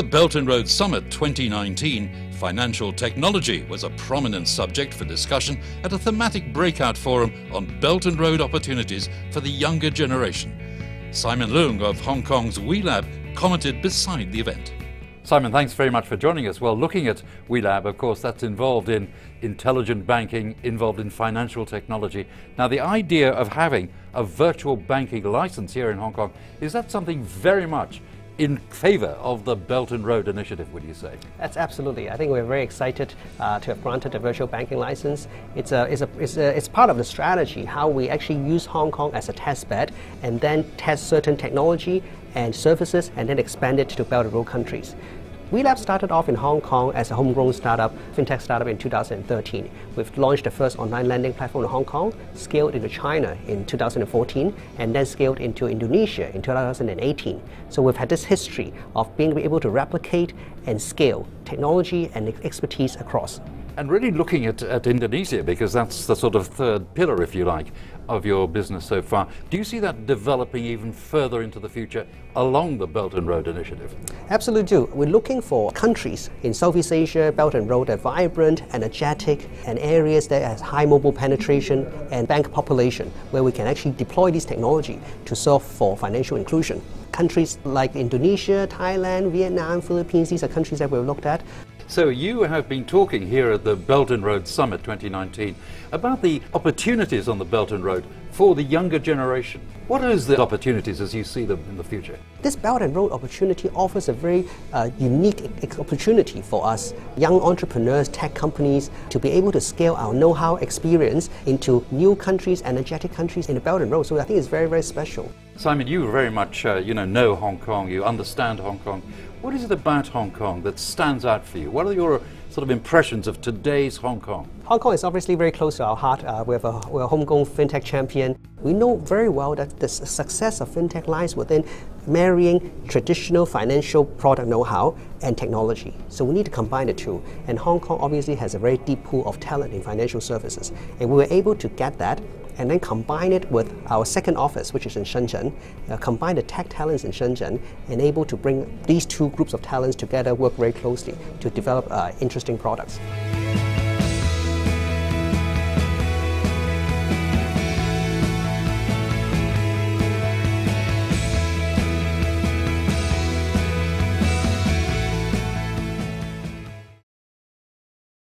Belt and Road Summit 2019, financial technology was a prominent subject for discussion at a thematic breakout forum on Belt and Road opportunities for the younger generation. Simon Loong of Hong Kong's WeLab commented beside the event. Simon, thanks very much for joining us. Well, looking at WeLab, of course, that's involved in intelligent banking, involved in financial technology. Now, the idea of having a virtual banking license here in Hong Kong, is that something very much in favor of the Belt and Road Initiative, would you say? That's absolutely. I think we're very excited uh, to have granted a virtual banking license. It's, a, it's, a, it's, a, it's part of the strategy, how we actually use Hong Kong as a test bed and then test certain technology and services and then expand it to Belt and Road countries. WeLab started off in Hong Kong as a homegrown startup, fintech startup in 2013. We've launched the first online lending platform in Hong Kong, scaled into China in 2014, and then scaled into Indonesia in 2018. So we've had this history of being able to replicate and scale technology and expertise across. And really looking at, at Indonesia, because that's the sort of third pillar, if you like, of your business so far. Do you see that developing even further into the future along the Belt and Road Initiative? Absolutely do. We're looking for countries in Southeast Asia, Belt and Road, that are vibrant, energetic, and areas that has high mobile penetration and bank population, where we can actually deploy this technology to solve for financial inclusion. Countries like Indonesia, Thailand, Vietnam, Philippines, these are countries that we've looked at. So you have been talking here at the Belt and Road Summit 2019 about the opportunities on the Belt and Road for the younger generation. What is the opportunities as you see them in the future? This Belt and Road opportunity offers a very uh, unique opportunity for us, young entrepreneurs, tech companies, to be able to scale our know-how experience into new countries, energetic countries in the Belt and Road. So I think it's very, very special. Simon, you very much uh, you know know Hong Kong. You understand Hong Kong. What is it about Hong Kong that stands out for you? What are your sort of impressions of today's Hong Kong? Hong Kong is obviously very close to our heart. Uh, we have a, we're a homegrown fintech champion. We know very well that the success of fintech lies within marrying traditional financial product know-how and technology. So we need to combine the two. And Hong Kong obviously has a very deep pool of talent in financial services. And we were able to get that and then combine it with our second office, which is in Shenzhen, uh, combine the tech talents in Shenzhen, and able to bring these two groups of talents together, work very closely to develop uh, interesting products.